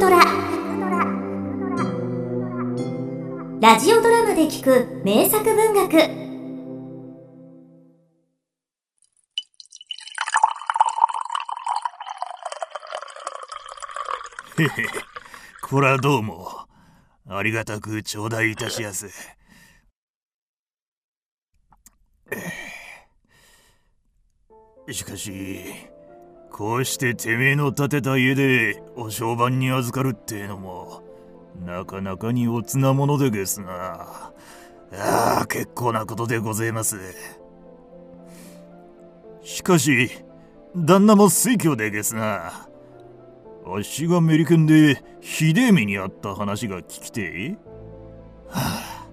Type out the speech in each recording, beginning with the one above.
トラ。ラジオドラマで聞く名作文学。へ へこらどうも。ありがたく頂戴いたしやす。しかしこうしててめえの建てた家でお商売に預かるってのもなかなかにおつなものでですな。ああ結構なことでございます。しかし旦那も水挙でですな。あっしがメリケンでひでえ目にあった話が聞きては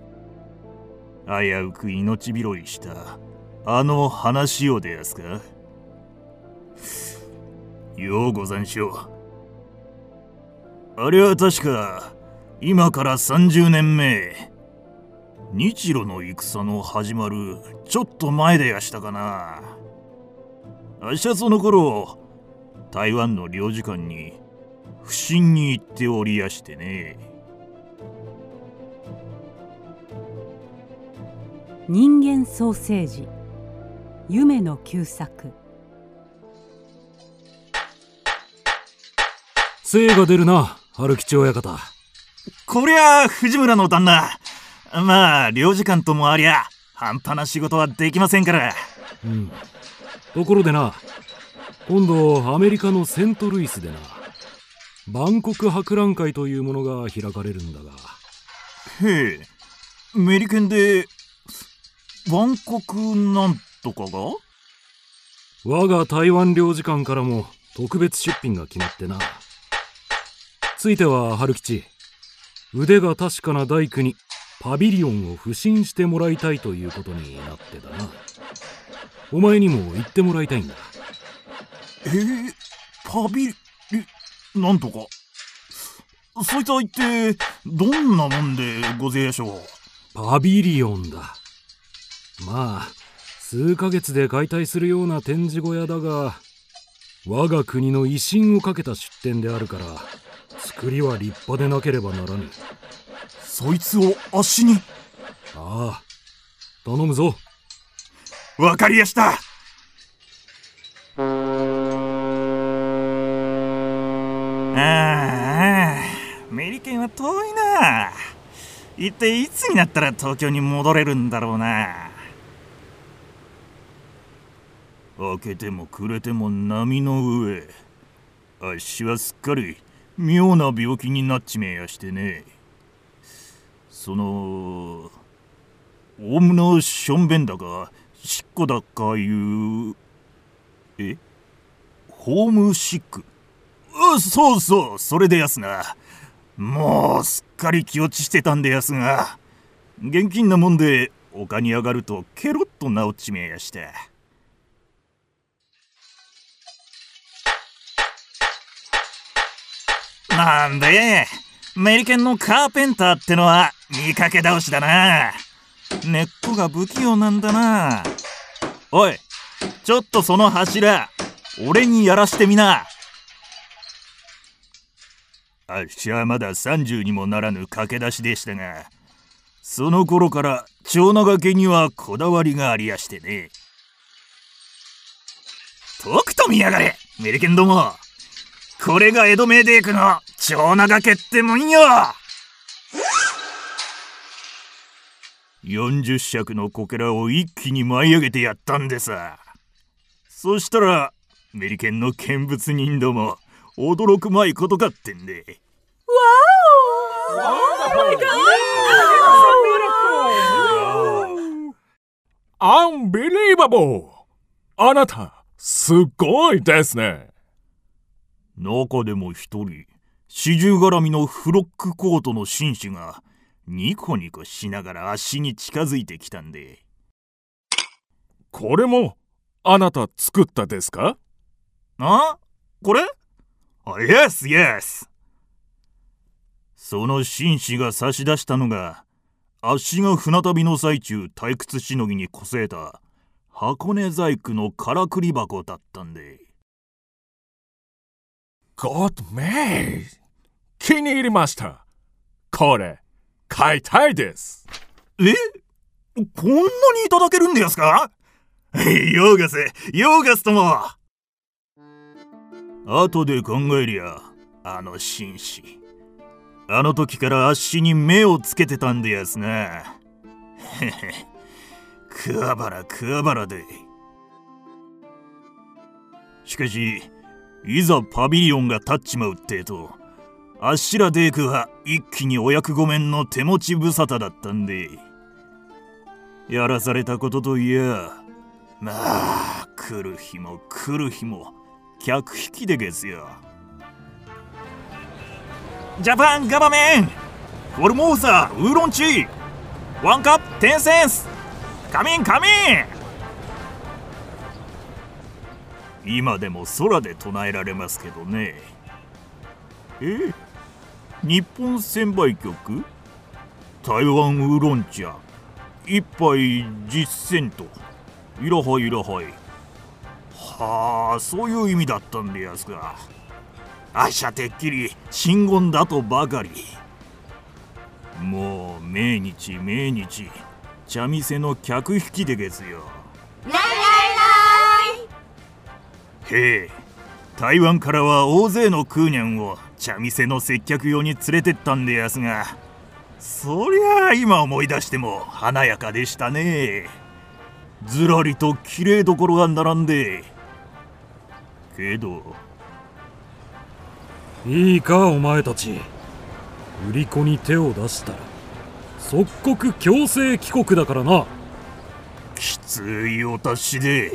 あ。危うく命拾いした。あの話をでやすか？ようござんしょう。あれは確か今から30年前日露の戦の始まるちょっと前でやしたかな。あっしはその頃台湾の領事館に不審に行っておりやしてね。人間ソーセージ夢の旧作。精が出るな春吉親方。こりゃ藤村の旦那。まあ領事館ともありゃ半端な仕事はできませんから。うん。ところでな今度アメリカのセントルイスでな万国博覧会というものが開かれるんだが。へえ。メリケンで万国なんとかが？我が台湾領事館からも特別出品が決まってなついては春吉。腕が確かな大工にパビリオンを不審してもらいたいということになってだな。お前にも言ってもらいたいんだ。えー、パビリなんとか。そいつは一体どんなもんでごぜやしょう？パビリオンだ。まあ数ヶ月で解体するような展示小屋だが我が国の威信をかけた出店であるから作りは立派でなければならぬ。そいつをあっしに。ああ頼むぞ。わかりやした。ああメリケンは遠いな。一体いつになったら東京に戻れるんだろうな。開けても暮れても波の上。あっしはすっかり妙な病気になっちめやしてね。そのオウムのしょんべんだかしっこだかいうえ？ホームシック？うそうそうそれでやすなもうすっかり気落ちしてたんでやすが。現金なもんで丘に上がるとケロッと治っちめやして。なんでメリケンのカーペンターってのは見かけ倒しだな。根っこが不器用なんだな。おいちょっとその柱俺にやらしてみな。あっしはまだ30にもならぬ駆け出しでしたがその頃から長長家にはこだわりがありやしてね。とくと見やがれメリケンども。これが江戸名デークの長長家ってもんよ。40尺のこけらを一気に舞い上げてやったんでさ。そしたらメリケンの見物人ども驚くまいことかってんで。アンビリーバボーあなた、すごいですね。中でも一人四十絡みのフロックコートの紳士がニコニコしながら足に近づいてきたんで。これもあなた作ったですか？あ？これ？あ、イエスイエスその紳士が差し出したのがあっしが船旅の最中退屈しのぎにこせえた箱根細工のからくり箱だったんで。God made! 気に入りました。これ、買いたいです。え？こんなにいただけるんですか？ヨーガス、ヨーガスとも。後で考えりゃ、あの紳士。あの時から足に目をつけてたんでやすな。へへ、クワバラクワバラで。しかし、いざパビリオンが立っちまうってと、あっしらデークは一気にお役御免の手持ち無沙汰だったんで、やらされたことといや、まあ、来る日も来る日も、客引きでですよ。ジャパンガバメン!フォルモーサウーロンチ!ーワンカップテンセンス!カミンカミン!今でも空で唱えられますけどね。え？日本専売局？台湾ウーロン茶。一杯10セント。いらはいいらはい。はあそういう意味だったんでやすかあっしゃてっきり真言だとばかり。もう命日命日。茶店の客引きでですよ。へえ台湾からは大勢のクーニャンを茶店の接客用に連れてったんでやすがそりゃあ今思い出しても華やかでしたね。ずらりと綺麗どころが並んで。けどいいかお前たち。売り子に手を出したら即刻強制帰国だからな。きついお達しで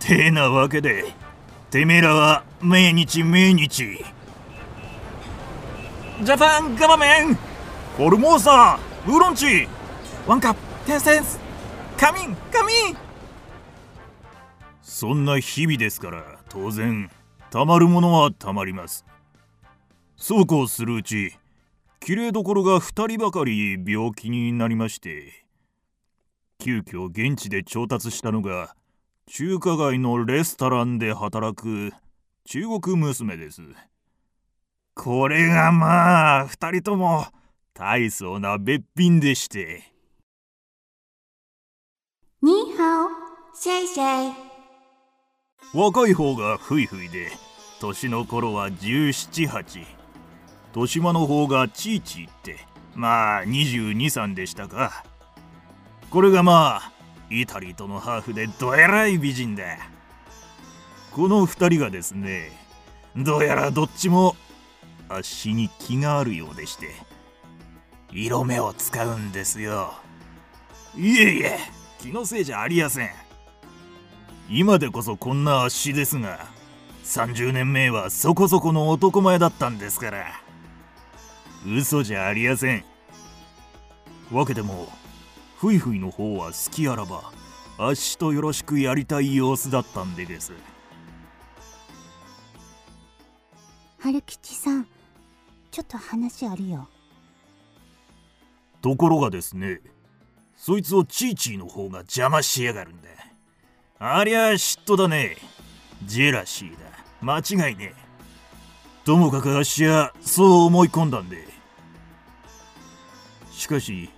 てなわけでてめえらは命日命日ジャパンガバメンフォルモーサウーロンチワンカップテンセンスカミンカミンそんな日々ですから当然たまるものはたまります。そうこうするうちきれいどころが2人ばかり病気になりまして急遽現地で調達したのが中華街のレストランで働く中国娘です。これがまあ2人とも大層なべっぴんでして。你好，谢谢。若い方がふいふいで年の頃は1718年間の方がチーチーって。まあ223でしたか。これがまあイタリーとのハーフでどえらい美人だ。この2人がですねどうやらどっちも足に気があるようでして色目を使うんですよ。いえいえ気のせいじゃありやせん。今でこそこんな足ですが30年前はそこそこの男前だったんですから。嘘じゃありやせん。わけでもふいふいの方は好きあらばあっしとよろしくやりたい様子だったんでです。春吉さんちょっと話あるよ。ところがですねそいつをチーチーの方が邪魔しやがるんだ。ありゃ嫉妬だね。ジェラシーだ。間違いねともかくあっしはそう思い込んだんで。しかし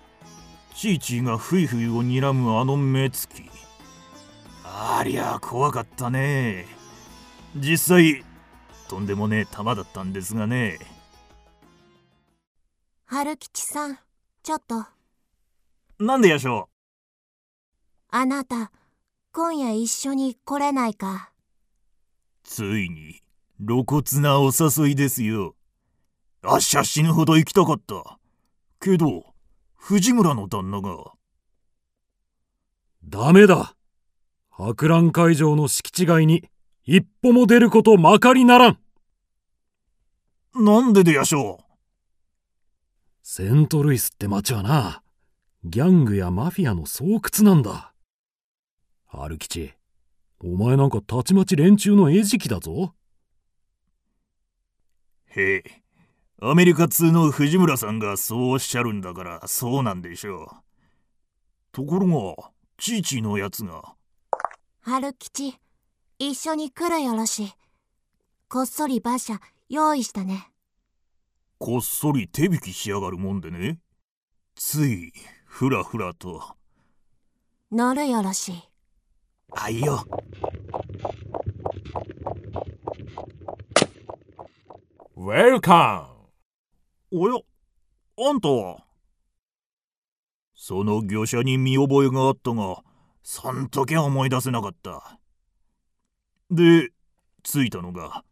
チーチーがフイフイを睨むあの目つき。ありゃ怖かったね。実際とんでもねえ玉だったんですがね。春吉さんちょっと。なんでやしょあなた今夜一緒に来れないか？うついに露骨なお誘いですよ。あっしゃ死ぬほど行きたかった。けど藤村の旦那が。ダメだ。博覧会場の敷地外に一歩も出ることまかりならん。なんででやしょう？セントルイスって街はなギャングやマフィアの巣窟なんだ。春吉お前なんかたちまち連中の餌食だぞ。へえアメリカ通の藤村さんがそうおっしゃるんだからそうなんでしょう。ところがチーチーのやつが。春吉一緒に来るよろしこっそり馬車用意したねこっそり手引きしやがるもんでね。ついふらふらと。乗るよろしい。あいよ。Welcome! おやあんたは？その業者に見覚えがあったがそん時は思い出せなかった。で着いたのが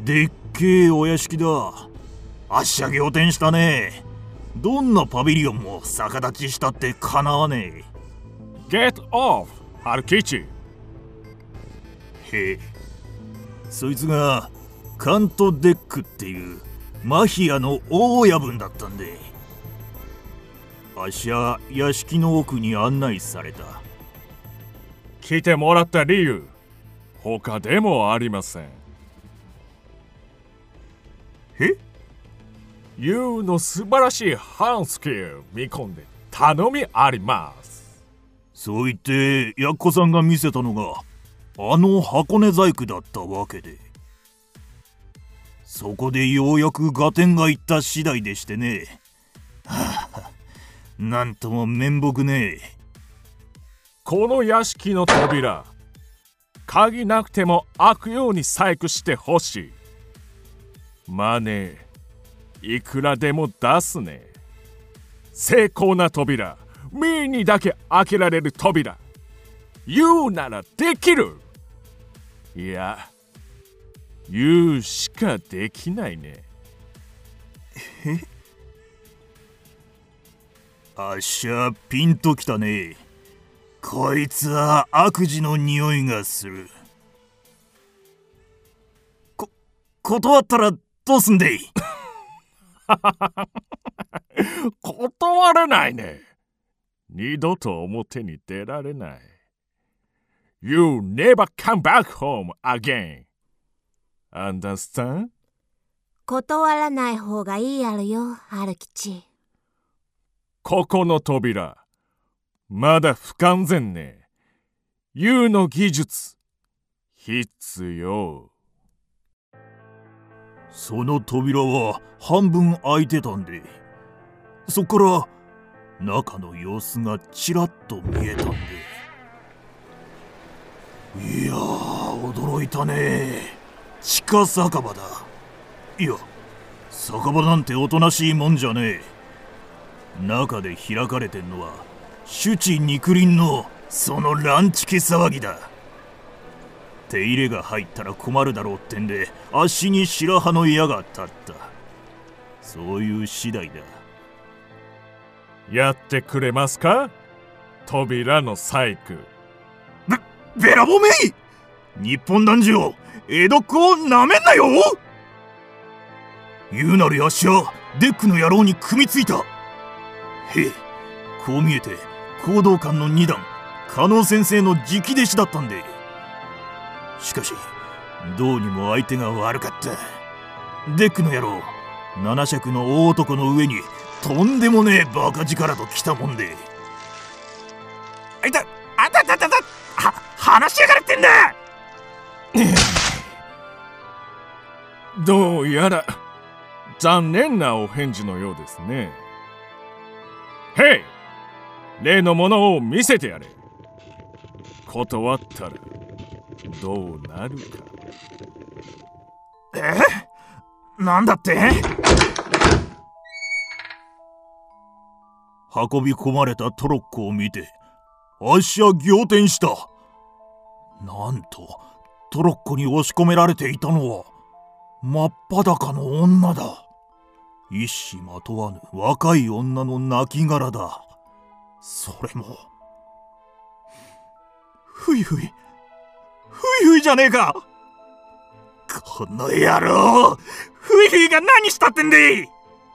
でっけえお屋敷だ足上げを転したね。どんなパビリオンも逆立ちしたってかなわね Get off! 春吉えへえ。そいつがカントデックっていうマフィアの大親分だったんで。あっしは屋敷の奥に案内された。来てもらった理由。他でもありません。え？You の素晴らしいハンスキル見込んで頼みあります。そう言ってやっこさんが見せたのがあの箱根細工だったわけで。そこでようやく合点がいった次第でしてね。は あなんとも面目ねえ。この屋敷の扉鍵なくても開くように細工してほしい。マネーいくらでも出すね。成功な扉。ミーにだけ開けられる扉。言うならできる。いや言うしかできないね。あっしゃピンときたね。こいつは悪事の匂いがする。こ断ったらどうすんでい？断れないね。二度と表に出られない。You never come back home again. Understand? 断らない方がいいやるよ、春吉。ここの扉まだ不完全ね。You の技術必要その扉は半分開いてたんでそっから中の様子がちらっと見えたんで。いやー驚いたね。地下酒場だ。いや酒場なんておとなしいもんじゃねえ。中で開かれてんのは主治肉林のそのランチケ騒ぎだ。手入れが入ったら困るだろうってんで足に白羽の矢が立った。そういう次第だ。やってくれますか？扉の細工。べらぼめい！日本男児を江戸っ子をなめんなよ！言うなりあっしはデックの野郎に組みついた。へえこう見えて講道館の二段加納先生の直弟子だったんでしかしどうにも相手が悪かった。デックの野郎七尺の大男の上にとんでもねえバカ力と来たもんで。あいたあたたたたは放しやがれってんだ！どうやら残念なお返事のようですね。へい例のものを見せてやれ。断ったら。どうなるか。え？なんだって？運び込まれたトロッコを見てあっしは仰天した。なんとトロッコに押し込められていたのは真っ裸の女だ。一糸まとわぬ若い女の亡骸だ。それもふいふいふいふいじゃねえか。この野郎ふいふいが何したってんでい。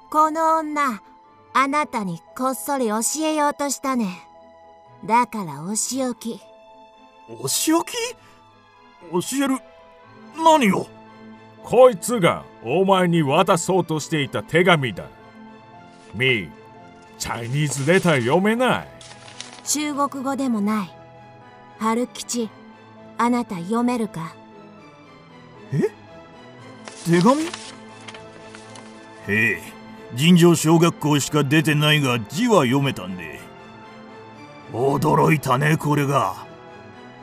この女、あなたにこっそり教えようとしたね。だからお仕置き。お仕置き？教える？何を？こいつがお前に渡そうとしていた手紙だ。みーチャイニーズレター読めない。中国語でもない。春吉、あなた読めるか？手紙？へへえ尋常小学校しか出てないが字は読めたんで。驚いたねこれが。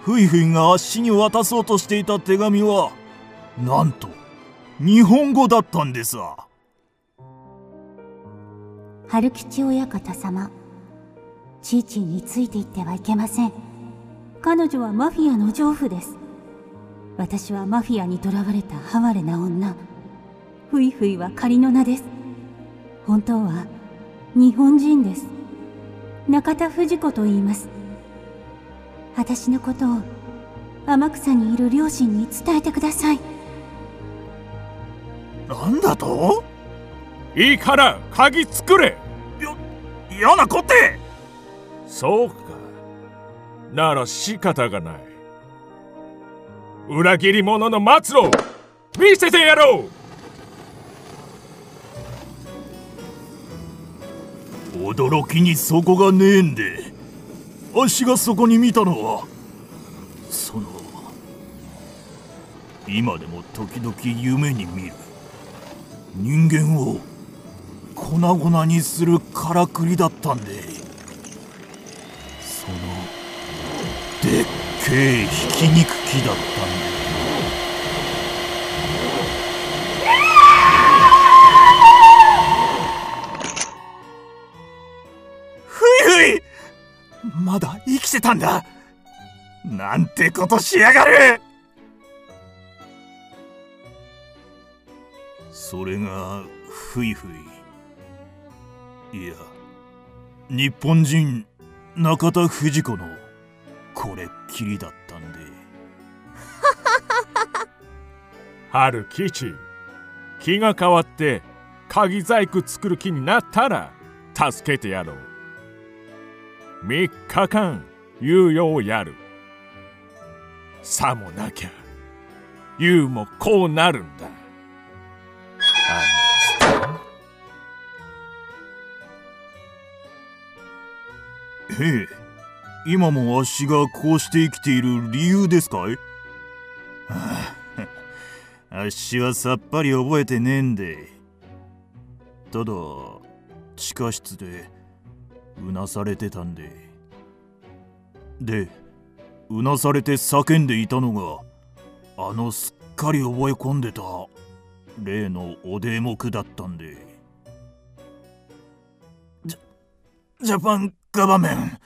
ふいふいがあっしに渡そうとしていた手紙はなんと日本語だったんでさ春吉親方様チーチーについていってはいけません彼女はマフィアの情婦です。私はマフィアに囚われた哀れな女。ふいふいは仮の名です。本当は日本人です。中田藤子と言います。私のことを天草にいる両親に伝えてください。なんだと？いいから鍵作れ。嫌なこって。そうかなら仕方がない。裏切り者の末路見せてやろう！驚きにそこがねえんで。あしがそこに見たのはその今でも時々夢に見る人間を粉々にするからくりだったんで。ひき肉機だったんでふいふいまだ生きてたんだ。なんてことしやがる。それがふいふい。いや日本人中田藤子のこれきりだったんで。春吉気が変わって鍵細工作る気になったら助けてやろう。3日間猶予をやる。さもなきゃ言うもこうなるんだ。へえ今もあっしがこうして生きている理由ですかい？あっしはさっぱり覚えてねえんで。ただ地下室でうなされてたんで。でうなされて叫んでいたのがあのすっかり覚え込んでた例のお題目だったんで。ジャジャパンガバメン。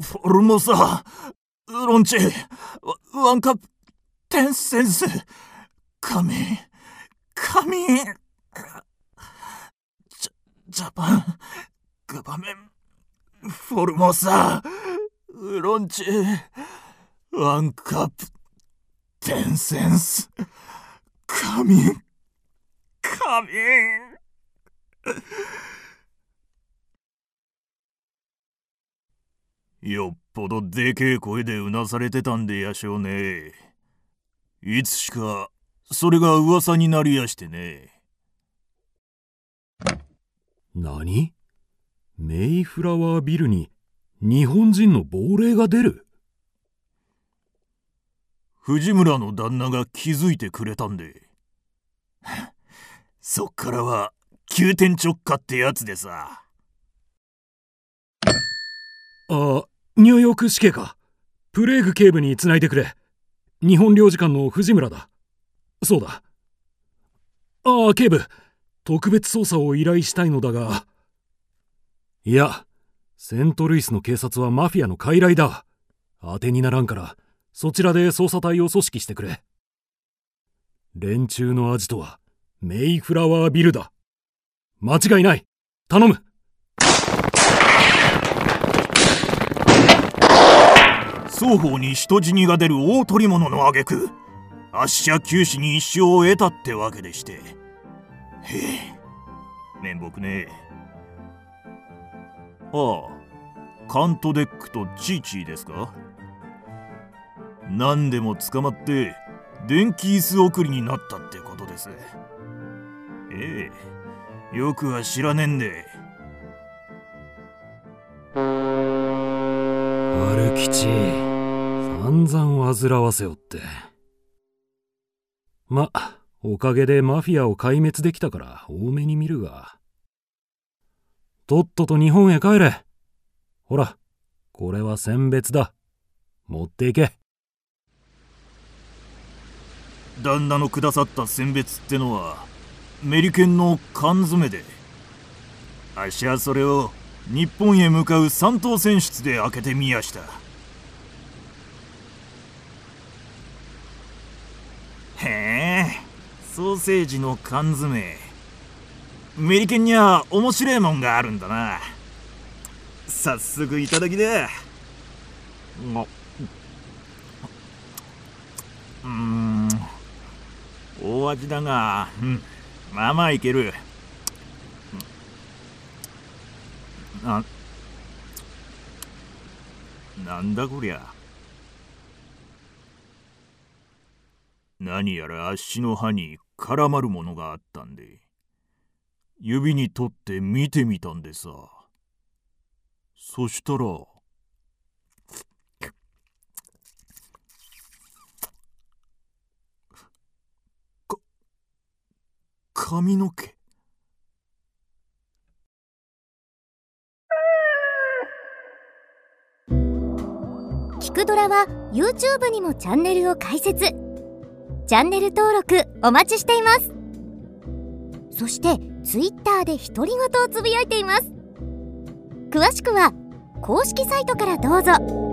フォルモサウロンチェワンカップテンセンス神神ジャジャパンガバメンフォルモサウロンチェワンカップテンセンス神神よっぽどでけえ声でうなされてたんでやしょうね。いつしかそれが噂になりやしてね。何？メイフラワービルに日本人の亡霊が出る？藤村の旦那が気づいてくれたんで。そっからは急転直下ってやつでさ。あ、ニューヨーク市警か。プレーグ警部につないでくれ。日本領事館の藤村だ。そうだ。ああ、警部。特別捜査を依頼したいのだが。いや、セントルイスの警察はマフィアの傀儡だ。当てにならんから、そちらで捜査隊を組織してくれ。連中のアジトは、メイフラワービルだ。間違いない。頼む。双方に人死にが出る大取り物の挙句あっしゃ九死に一生を得たってわけでして。へえ。面目ねああカントデックとチーチーですか？何でも捕まって電気椅子送りになったってことです。ええ。よくは知らねえんで。悪吉。散々煩わせよってまおかげでマフィアを壊滅できたから多めに見るが。とっとと日本へ帰れ。ほら、これは選別だ。持っていけ。旦那のくださった選別ってのはメリケンの缶詰であっしはそれを日本へ向かう三等船室で開けてみやしたへえソーセージの缶詰。メリケンには面白いもんがあるんだな。早速いただきだ。うん。大味だが、うん、まあまあいける。な、なんだこりゃ。何やらあっしの歯に絡まるものがあったんで、指に取って見てみたんでさ。そしたら、髪の毛。キクドラは YouTube にもチャンネルを開設。チャンネル登録お待ちしています。そして Twitter で独り言をつぶやいています。詳しくは公式サイトからどうぞ。